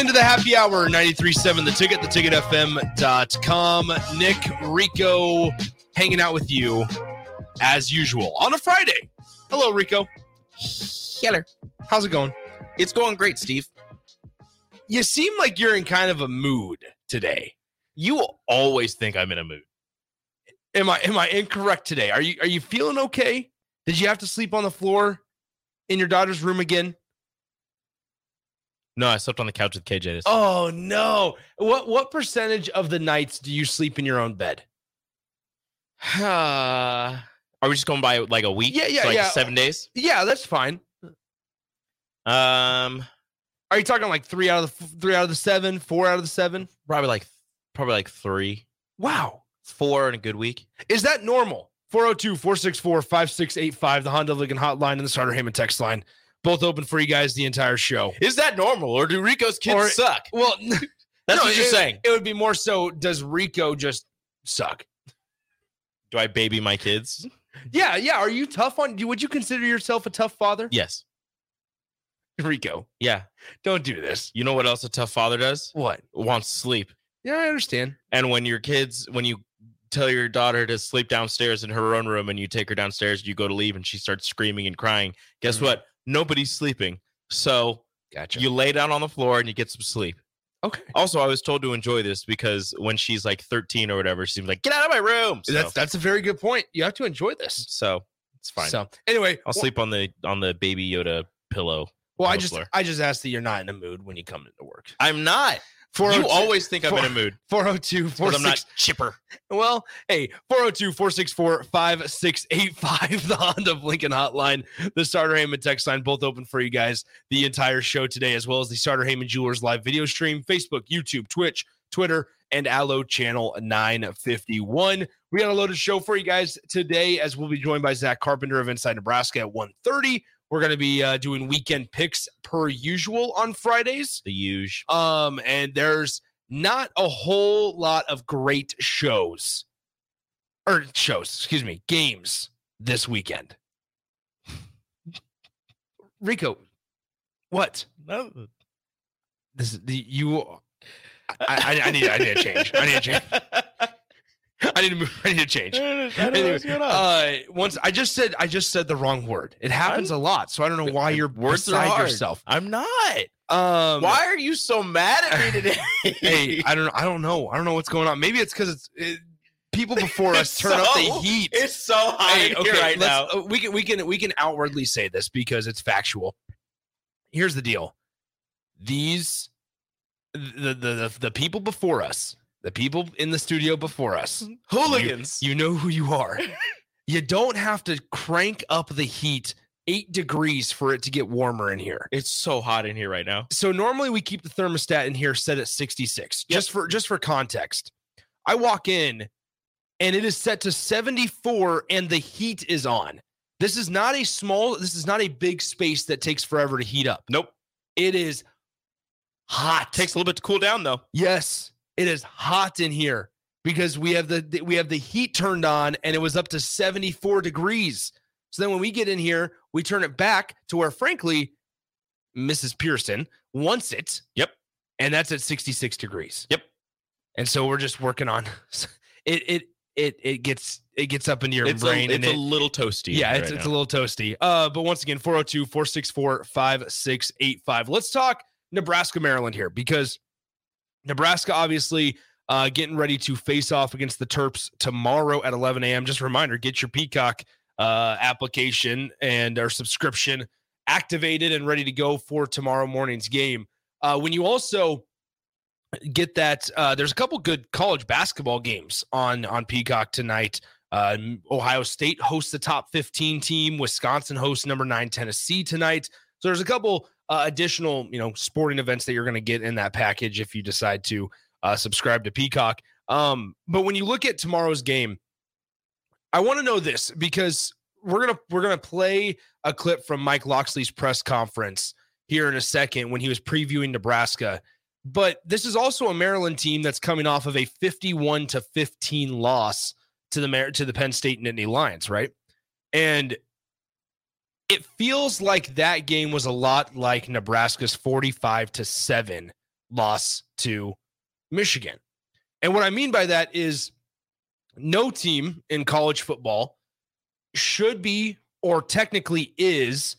into the happy hour 93.7 The Ticket, the theticketfm.com. Nick Rico hanging out with you as usual on a Friday. Hello, Rico. Hello. How's it going? It's going great, Steve. You seem like you're in kind of a mood today. You always think I'm in a mood. Am I am I incorrect today? Are you are you feeling okay? Did you have to sleep on the floor in your daughter's room again? No, I slept on the couch with KJ. This Oh no. What what percentage of the nights do you sleep in your own bed? Uh, are we just going by like a week? Yeah, yeah, So, like yeah. Seven days. Yeah, that's fine. Um, Are you talking like three out of the three out of the seven, four out of the seven? probably like probably like three, Wow. four in a good week. Is that normal? 402 464 5685, the Honda Lincoln hotline and the Sartor Hamann text line. Both open for you guys the entire show. Is that normal, or do Rico's kids Or- suck? Well, That's no, what you're it- saying. It would be more so does Rico just suck? Do I baby my kids? Yeah, yeah. Are you tough on you? Would you consider yourself a tough father? Yes. Rico, Yeah. don't do this. You know what else a tough father does? What? Wants sleep. Yeah, I understand. And when your kids, when you tell your daughter to sleep downstairs in her own room and you take her downstairs, you go to leave and she starts screaming and crying. Guess Mhm. what? Nobody's sleeping. So Gotcha. you lay down on the floor and you get some sleep. okay? Also, I was told to enjoy this because when she's like 13 or whatever, she's like, get out of my room. So, That's that's a very good point. You have to enjoy this. so it's fine. So anyway, I'll well- sleep on the on the baby Yoda pillow. Well, I just floor. I just asked that you're not in a mood when you come into work. I'm not. You oh always think I'm in a mood 402 because I'm not chipper. Well, hey, 402 464 5685, the Honda of Lincoln hotline, the Sartor Hamann text line, both open for you guys the entire show today, as well as the Sartor Hamann Jewelers live video stream, Facebook, YouTube, Twitch, Twitter, and Allo Channel 951. We got a loaded show for you guys today, as we'll be joined by Zach Carpenter of Inside Nebraska at 1.30. We're going to be uh, doing weekend picks per usual on Fridays. The huge. Um, and there's not a whole lot of great shows or shows, excuse me, games this weekend. Rico, what? No. This is the you. I, I, I need I need a change. I need a change. I need to move. I need to change. I don't know what's going on. uh, once I just said I just said the wrong word. It happens a lot, so I don't know why you're Words are beside hard. yourself. I'm not. Um, Why are you so mad at me today? Hey, I don't. I don't know. I don't know what's going on. Maybe it's because it's it, people before us turn up the heat. It's so hot Hey, okay, here right now. uh, we can we can we can outwardly say this because it's factual. Here's the deal: these the the the, the people before us, the people in the studio before us, Hooligans. you know who you are. you don't have to crank up the heat eight degrees for it to get warmer in here. it's so hot in here right now. So normally we keep the thermostat in here set at 66. Yep. Just for just for context. I walk in and it is set to 74 and the heat is on. This is not a small this is not a big space that takes forever to heat up. Nope. It is hot. Takes a little bit to cool down though. Yes, it is hot in here because we have the, we have the heat turned on and it was up to 74 degrees. So then when we get in here, we turn it back to where frankly Mrs. Pearson wants it. Yep. And that's at 66 degrees. Yep. And so we're just working on it it it it gets it gets up into your It's, a, brain and it's it, a little toasty. yeah, it's, right it's a little toasty. Uh, but once again, 402 464 5685. Let's talk Nebraska, Maryland here because Nebraska obviously uh, getting ready to face off against the Terps tomorrow at 11 a.m. Just a reminder get your Peacock uh, application and our subscription activated and ready to go for tomorrow morning's game. Uh, when you also get that, uh, there's a couple good college basketball games on on Peacock tonight. Uh, Ohio State hosts the top 15 team. Wisconsin hosts number nine Tennessee tonight. So there's a couple uh, additional, you know, sporting events that you're going to get in that package if you decide to uh, subscribe to Peacock. Um, but when you look at tomorrow's game, I want to know this because we're gonna we're gonna play a clip from Mike Locksley's press conference here in a second when he was previewing Nebraska. But this is also a Maryland team that's coming off of a 51 to 15 loss to the Mar- to the Penn State Nittany Lions, right? And it feels like that game was a lot like Nebraska's 45 to 7 loss to Michigan. And what I mean by that is no team in college football should be or technically is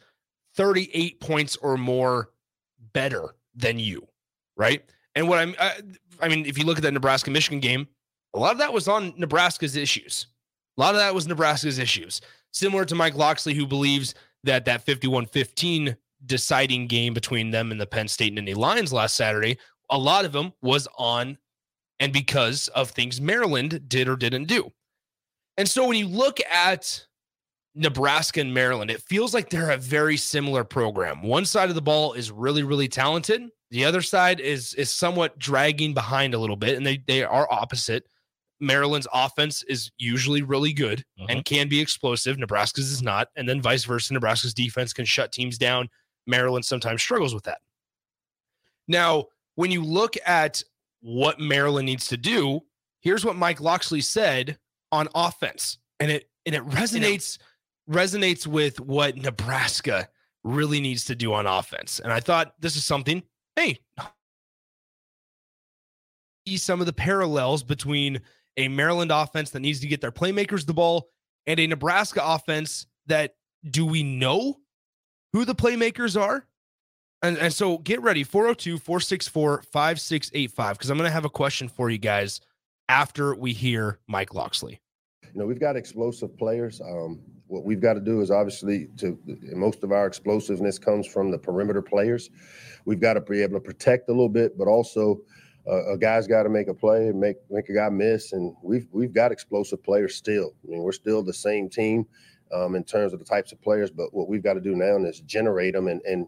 38 points or more better than you, right? And what I'm I, I mean if you look at that Nebraska Michigan game, a lot of that was on Nebraska's issues. A lot of that was Nebraska's issues. Similar to Mike Locksley who believes that that 51-15 deciding game between them and the Penn State Nittany Lions last Saturday, a lot of them was on and because of things Maryland did or didn't do. And so when you look at Nebraska and Maryland, it feels like they're a very similar program. One side of the ball is really, really talented. The other side is is somewhat dragging behind a little bit, and they they are opposite. Maryland's offense is usually really good and uh-huh. can be explosive. Nebraska's is not, and then vice versa. Nebraska's defense can shut teams down. Maryland sometimes struggles with that. Now, when you look at what Maryland needs to do, here's what Mike Locksley said on offense, and it and it resonates resonates with what Nebraska really needs to do on offense. And I thought this is something. Hey, see some of the parallels between a Maryland offense that needs to get their playmakers the ball and a Nebraska offense that do we know who the playmakers are? And, and so get ready 402 464 5685 because I'm going to have a question for you guys after we hear Mike Locksley. you know, we've got explosive players. Um, what we've got to do is obviously to most of our explosiveness comes from the perimeter players. We've got to be able to protect a little bit, but also uh, a guy's got to make a play and make make a guy miss. And we've we've got explosive players still. I mean, we're still the same team um, in terms of the types of players, but what we've got to do now is generate them and and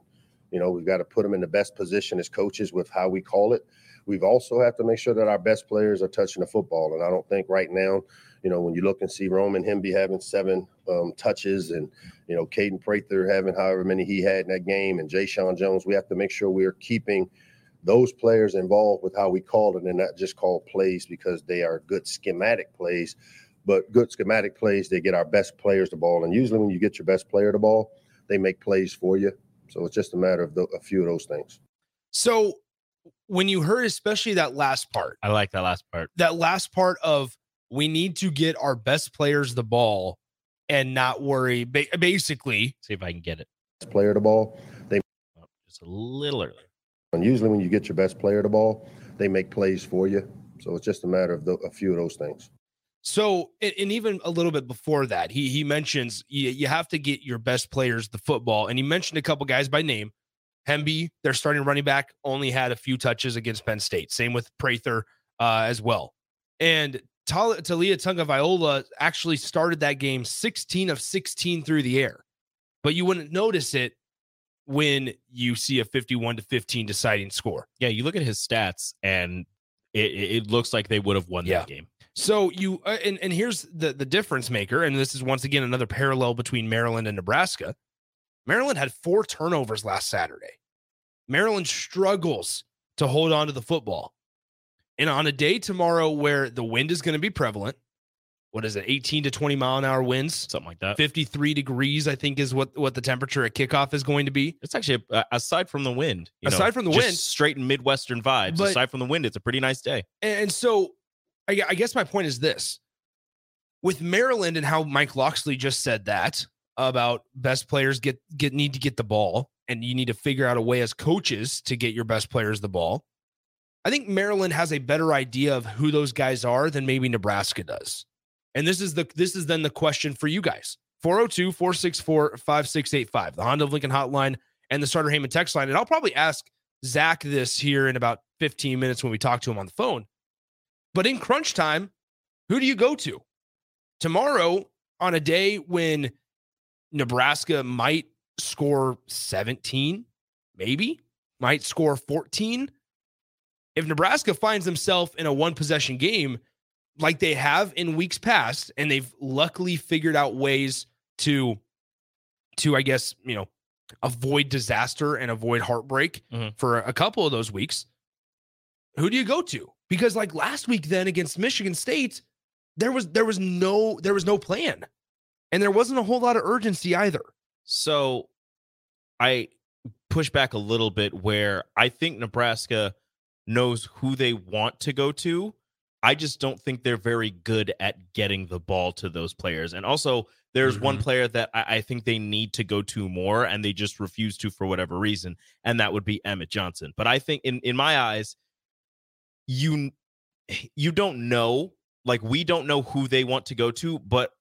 you know we've got to put them in the best position as coaches with how we call it. We've also have to make sure that our best players are touching the football, and I don't think right now you know, when you look and see Roman Hemby having seven um, touches and, you know, Kaden Prather having however many he had in that game and Jeshaun Jones, we have to make sure we're keeping those players involved with how we call it and not just call plays because they are good schematic plays, but good schematic plays, they get our best players the ball. And usually when you get your best player the ball, they make plays for you. So it's just a matter of the, a few of those things. So when you heard, especially that last part, I like that last part. that last part of we need to get our best players the ball and not worry. Basically, See if I can get it. player the ball. Oh, just a little earlier. And usually when you get your best player the ball, they make plays for you. So it's just a matter of the, a few of those things. So, and, even a little bit before that, he he mentions you, you have to get your best players the football, and he mentioned a couple guys by name. Hemby, their starting running back, only had a few touches against Penn State. Same with Prather uh, as well. And Tal- Taulia Tagovailoa actually started that game 16 of 16 through the air, but you wouldn't notice it when you see a 51 to 15 deciding score. Yeah, you look at his stats, and it, it looks like they would have won Yeah. that game. So you uh, and and here's the the difference maker, and this is once again another parallel between Maryland and Nebraska. Maryland had four turnovers last Saturday. Maryland struggles to hold on to the football. And on a day tomorrow where the wind is going to be prevalent, what is it, 18 to 20 mile an hour winds, Something like that. 53 degrees, I think is what, what the temperature at kickoff is going to be. It's actually uh, aside from the wind. you know, Aside from the wind. straight and midwestern vibes. But- aside from the wind, it's a pretty nice day. And, and so I, I guess my point is this with Maryland and how Mike Locksley just said that about best players get get need to get the ball and you need to figure out a way as coaches to get your best players the ball. I think Maryland has a better idea of who those guys are than maybe Nebraska does. And this is the this is then the question for you guys. 402-464-5685, the Honda of Lincoln hotline and the Sartor Hamann text line. And I'll probably ask Zach this here in about 15 minutes when we talk to him on the phone. But in crunch time, who do you go to? Tomorrow, on a day when Nebraska might score 17, maybe, might score 14. If Nebraska finds themselves in a one possession game like they have in weeks past, and they've luckily figured out ways to, to, I guess, you know, avoid disaster and avoid heartbreak Mhm. for a couple of those weeks, who do you go to? Because like last week then against Michigan State, there was there was no there was no plan. And there wasn't a whole lot of urgency either. So I push back a little bit where I think Nebraska knows who they want to go to. I just don't think they're very good at getting the ball to those players. And also, there's one player that I, I think they need to go to more, and they just refuse to for whatever reason, and that would be Emmett Johnson. But I think, in in my eyes, you you don't know, like we don't know who they want to go to, but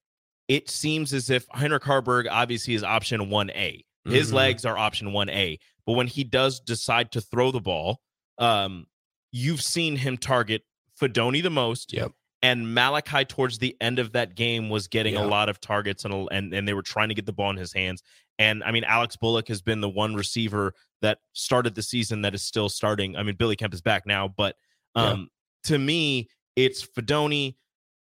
it seems as if Heinrich Haarberg obviously is option 1A. His Mhm. legs are option 1A. But when he does decide to throw the ball, um, you've seen him target Fidone the most. Yep. And Malachi towards the end of that game was getting Yeah. a lot of targets and, and and they were trying to get the ball in his hands. And I mean, Alex Bullock has been the one receiver that started the season that is still starting. I mean, Billy Kemp is back now, but Yeah. um, to me, it's Fidone,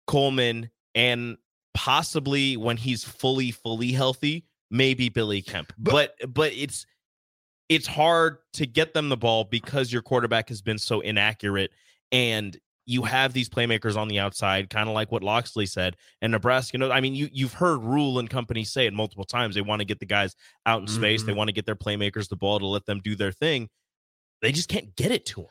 Coleman, and possibly when he's fully, fully healthy, maybe Billy Kemp. But- But but, it's it's hard to get them the ball because your quarterback has been so inaccurate and you have these playmakers on the outside, kind of like what Locksley said. And Nebraska, no, I mean, you you've heard Rhule and company say it multiple times. They want to get the guys out in space. They mm-hmm. want to get their playmakers the ball to let them do their thing. They just can't get it to them.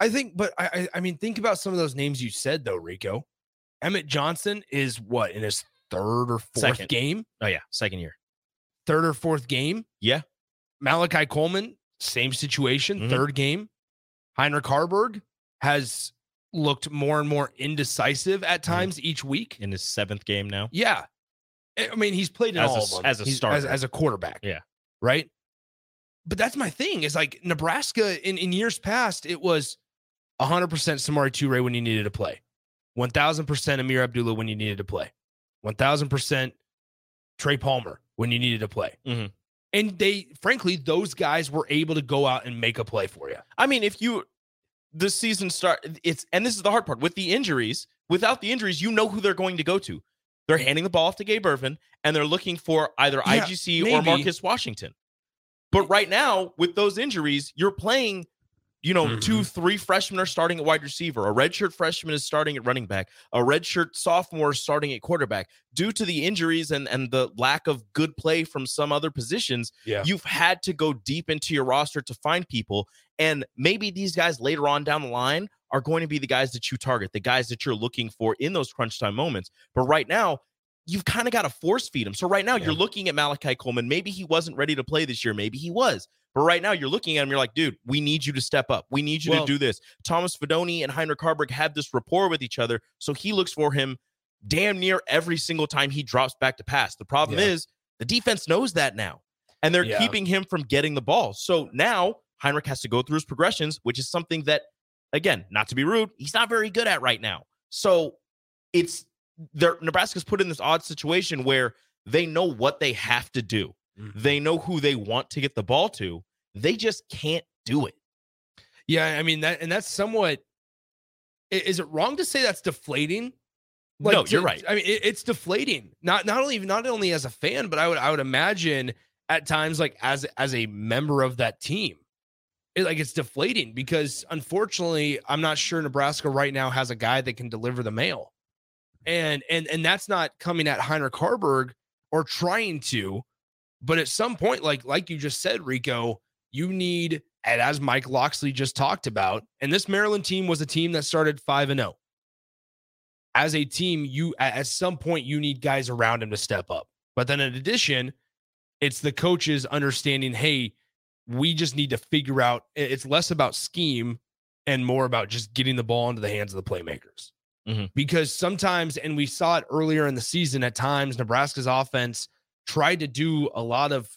I think, but I, I I mean, think about some of those names you said though, Rico. Emmett Johnson is what in his third or fourth Second. game, Oh yeah, second year. third or fourth game. Yeah. Malachi Coleman, same situation, Mhm. third game. Heinrich Haarberg has looked more and more indecisive at times each week. in his seventh game now. Yeah. I mean, he's played in As a all s- of them as a He's- starter. as, as a quarterback. Yeah. Right. But that's my thing is like Nebraska in, in years past, it was 100% Samori Toure when you needed to play, 1000% Ameer Abdullah when you needed to play, 1000% Trey Palmer when you needed to play. Mhm. And they, frankly, those guys were able to go out and make a play for you. I mean, if you the season start, it's and this is the hard part with the injuries. Without the injuries, you know who they're going to go to. They're handing the ball off to Gabe Ervin, and they're looking for either Yeah, IGC or. Marcus Washington. But right now, with those injuries, you're playing. You know, Mm-hmm. two, three freshmen are starting at wide receiver. A redshirt freshman is starting at running back. A redshirt sophomore is starting at quarterback. Due to the injuries and and the lack of good play from some other positions, Yeah. you've had to go deep into your roster to find people. And maybe these guys later on down the line are going to be the guys that you target, the guys that you're looking for in those crunch time moments. But right now, you've kind of got to force feed him. So right now, you're looking at Malachi Coleman. Maybe he wasn't ready to play this year. Maybe he was. But right now, you're looking at him. You're like, dude, we need you to step up. We need you Well- to do this. Thomas Fidone and Heinrich Haarberg have this rapport with each other. So he looks for him damn near every single time he drops back to pass. The problem Yeah. is the defense knows that now. And they're Yeah. keeping him from getting the ball. So now Heinrich has to go through his progressions, which is something that, again, not to be rude, he's not very good at right now. So it's they're Nebraska's put in this odd situation where they know what they have to do. Mm-hmm. They know who they want to get the ball to. They just can't do it. Yeah, I mean that, and that's somewhat. Is it wrong to say that's deflating? Like, No, you're right. I mean, it, it's deflating. Not not only not only as a fan, but I would I would imagine at times like as as a member of that team, it, like it's deflating because unfortunately, I'm not sure Nebraska right now has a guy that can deliver the mail, and and and that's not coming at Heinrich Haarberg or trying to, but at some point, like like you just said, Rico, you need and as Mike Locksley just talked about, and this Maryland team was a team that started five and zero. As a team, you at some point you need guys around him to step up. But then in addition, it's the coaches understanding, hey, we just need to figure out. It's less about scheme and more about just getting the ball into the hands of the playmakers. Mhm. Because sometimes, and we saw it earlier in the season, at times Nebraska's offense tried to do a lot of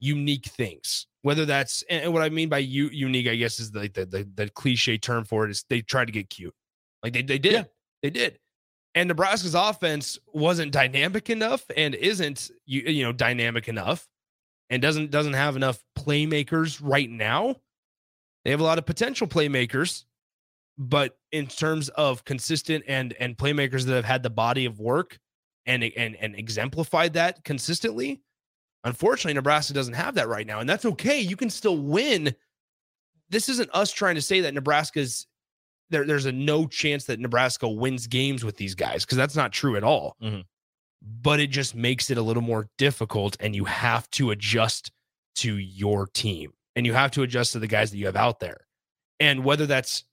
unique things. Whether that's and what I mean by u- unique, I guess, is the, the the the cliche term for it is they tried to get cute. Like they they did, Yeah. they did. And Nebraska's offense wasn't dynamic enough and isn't you you know dynamic enough and doesn't doesn't have enough playmakers right now. They have a lot of potential playmakers, but in terms of consistent and and playmakers that have had the body of work and and and exemplified that consistently, unfortunately Nebraska doesn't have that right now and that's okay. You can still win. This isn't us trying to say that Nebraska's there, there's a no chance that Nebraska wins games with these guys because that's not true at all. Mhm. But it just makes it a little more difficult, and you have to adjust to your team and you have to adjust to the guys that you have out there. And whether that's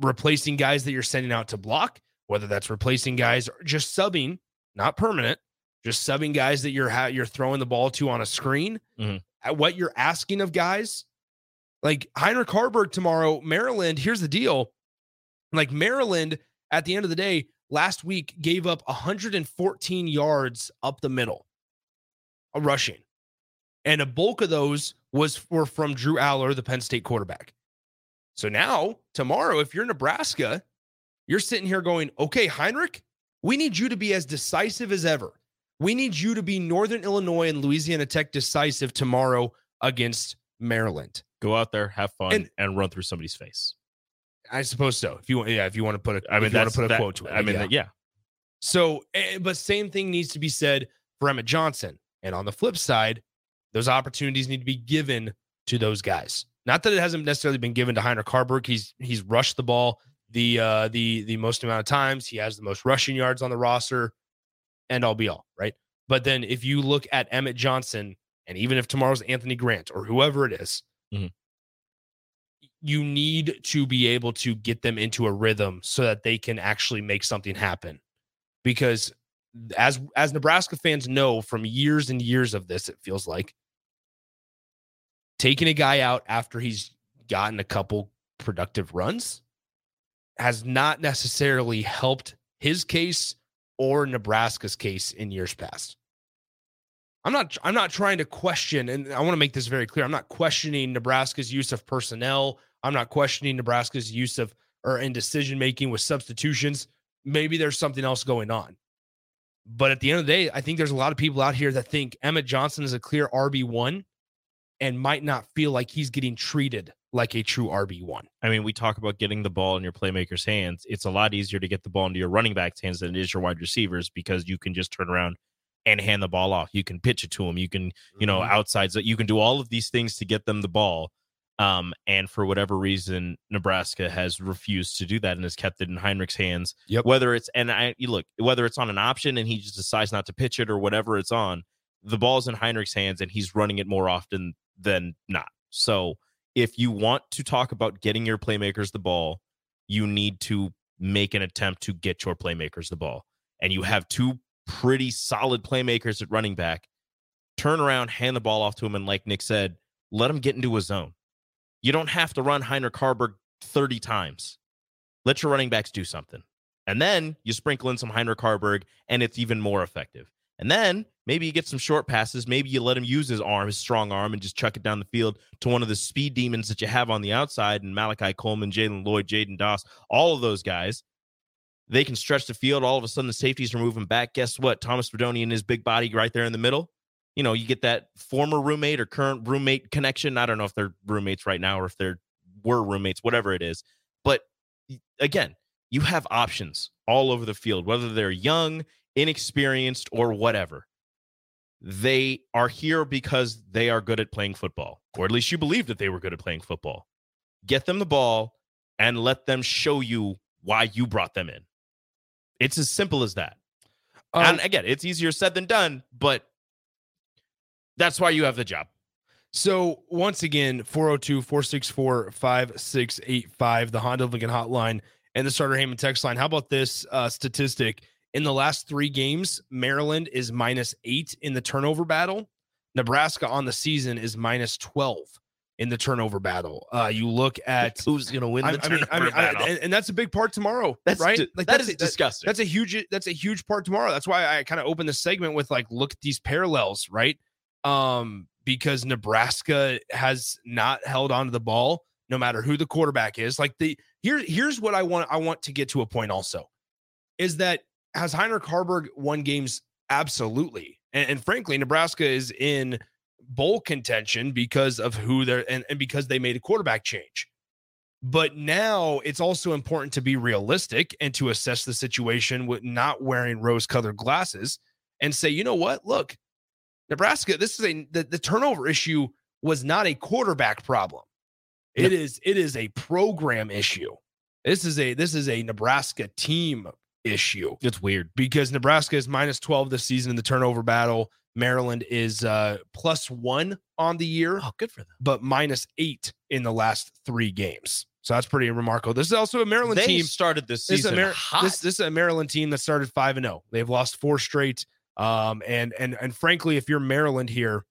replacing guys that you're sending out to block, whether that's replacing guys or just subbing, not permanent, just subbing guys that you're ha- you're throwing the ball to on a screen, Mhm. at what you're asking of guys. Like Heinrich Haarberg tomorrow, Maryland. Here's the deal like Maryland, at the end of the day, last week gave up 114 yards up the middle, rushing, and a bulk of those was were from Drew Allar, the Penn State quarterback. So now tomorrow, if you're Nebraska, you're sitting here going, "Okay, Heinrich, we need you to be as decisive as ever. We need you to be Northern Illinois and Louisiana Tech decisive tomorrow against Maryland." Go out there, have fun, And- and, run through somebody's face. I suppose so. If you want, yeah, if you want to put a, I mean, want to put a that- quote to it. I mean, yeah. that- yeah. So, eh, but same thing needs to be said for Emmett Johnson. And on the flip side, those opportunities need to be given to those guys. Not that it hasn't necessarily been given to Heinrich Haarberg. He's he's rushed the ball the uh the the most amount of times. He has the most rushing yards on the roster, and all be all, right? But then if you look at Emmett Johnson, and even if tomorrow's Anthony Grant or whoever it is, Mhm. you need to be able to get them into a rhythm so that they can actually make something happen. Because as as Nebraska fans know from years and years of this, it feels like taking a guy out after he's gotten a couple productive runs has not necessarily helped his case or Nebraska's case in years past. I'm not I'm not trying to question and I want to make this very clear. I'm not questioning Nebraska's use of personnel. I'm not questioning Nebraska's use of or in decision making with substitutions. Maybe there's something else going on. But at the end of the day, I think there's a lot of people out here that think Emmett Johnson is a clear RB1 and might not feel like he's getting treated like a true RB1. I mean, we talk about getting the ball in your playmaker's hands. It's a lot easier to get the ball into your running back's hands than it is your wide receivers because you can just turn around and hand the ball off. You can pitch it to them. You can, you know, mm-hmm. outsides. You can do all of these things to get them the ball. Um, and for whatever reason, Nebraska has refused to do that and has kept it in Heinrich's hands. Yep. Whether it's and I you look whether it's on an option and he just decides not to pitch it or whatever it's on, the ball's in Heinrich's hands and he's running it more often than not. So if you want to talk about getting your playmakers the ball, you need to make an attempt to get your playmakers the ball. And you have two pretty solid playmakers at running back. Turn around, hand the ball off to him, and like Nick said, let him get into a zone. You don't have to run Heinrich Haarberg 30 times. Let your running backs do something. And then you sprinkle in some Heinrich Haarberg, and it's even more effective. And then maybe you get some short passes. Maybe you let him use his arm, his strong arm, and just chuck it down the field to one of the speed demons that you have on the outside and Malachi Coleman, Jaylen Lloyd, Jaidyn Doss, all of those guys. They can stretch the field. All of a sudden, the safeties are moving back. Guess what? Thomas Fidone and his big body right there in the middle. You know, you get that former roommate or current roommate connection. I don't know if they're roommates right now or if they're were roommates, whatever it is. But again, you have options all over the field, whether they're young, inexperienced, or whatever. They are here because they are good at playing football, or at least you believe that they were good at playing football. Get them the ball and let them show you why you brought them in. It's as simple as that. Um, and again, it's easier said than done, but that's why you have the job. So once again, 402-464-5685, the Honda Lincoln hotline and the Sartor Hamann text line. How about this uh, statistic? In the last three games, Maryland is minus eight in the turnover battle. Nebraska on the season is minus 12 in the turnover battle. Uh, you look at who's going to win the I, turnover I mean, I mean, battle, and, and, that's a big part tomorrow. That's right. Di- like that is disgusting. That's a huge. That's a huge part tomorrow. That's why I kind of opened the segment with like, look at these parallels, right? Um, because Nebraska has not held on to the ball, no matter who the quarterback is. Like the here, here's what I want. I want to get to a point also, is that has Heinrich Haarberg won games? Absolutely. And, and frankly, Nebraska is in bowl contention because of who they're and, and because they made a quarterback change. But now it's also important to be realistic and to assess the situation with not wearing rose colored glasses and say, you know what? Look, Nebraska, this is a the, the turnover issue was not a quarterback problem. It is it is a program issue. This is a this is a Nebraska team issue. It's weird because Nebraska is minus 12 this season in the turnover battle. Maryland is uh, plus one on the year. Oh, good for them. But minus eight in the last three games. So that's pretty remarkable. This is also a Maryland they team. started this season this is, Mar- this, this, is a Maryland team that started five and zero. Oh. They've lost four straight. Um, and and and frankly, if you're Maryland here,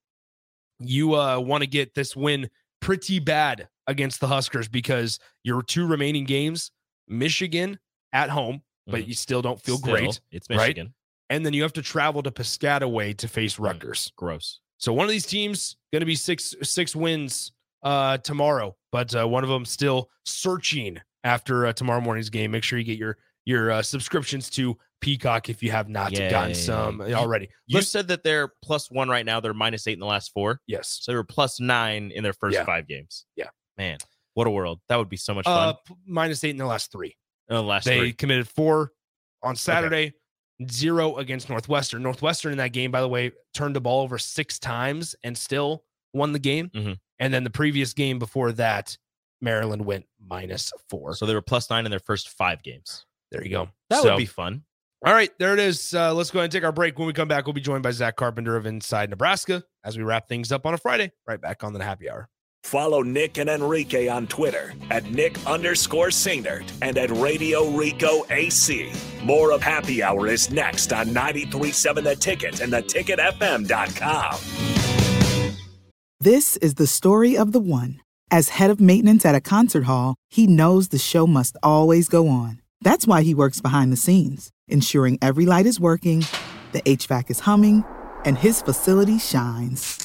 you uh, want to get this win pretty bad against the Huskers because your two remaining games, Michigan at home, but mm. you still don't feel still, great. It's Michigan. Right? And then you have to travel to Piscataway to face mm, Rutgers. Mm, gross. So one of these teams going to be six six wins uh, tomorrow, but uh, one of them still searching after uh, tomorrow morning's game. Make sure you get your your uh, subscriptions to Peacock if you have not Yay. gotten some already. You Let's, said that they're plus one right now. They're minus eight in the last four. Yes. So they were plus nine in their first yeah. five games. Yeah. Man, what a world. That would be so much uh, fun. Uh, minus eight in the last three. The last they three. committed four on Saturday. Okay zero against Northwestern. Northwestern in that game, by the way, turned the ball over six times and still won the game. Mm-hmm. And then the previous game before that, Maryland went minus four. So they were plus nine in their first five games. There you go. That so, would be fun. All right, there it is. Uh, let's go ahead and take our break. When we come back, we'll be joined by Zach Carpenter of Inside Nebraska as we wrap things up on a Friday, right back on the happy hour. Follow Nick and Enrique on Twitter at Nick underscore Sainert and at Radio Rico AC. More of Happy Hour is next on 937 The Ticket and theticketfm.com. This is the story of the one. As head of maintenance at a concert hall, he knows the show must always go on. That's why he works behind the scenes, ensuring every light is working, the HVAC is humming, and his facility shines.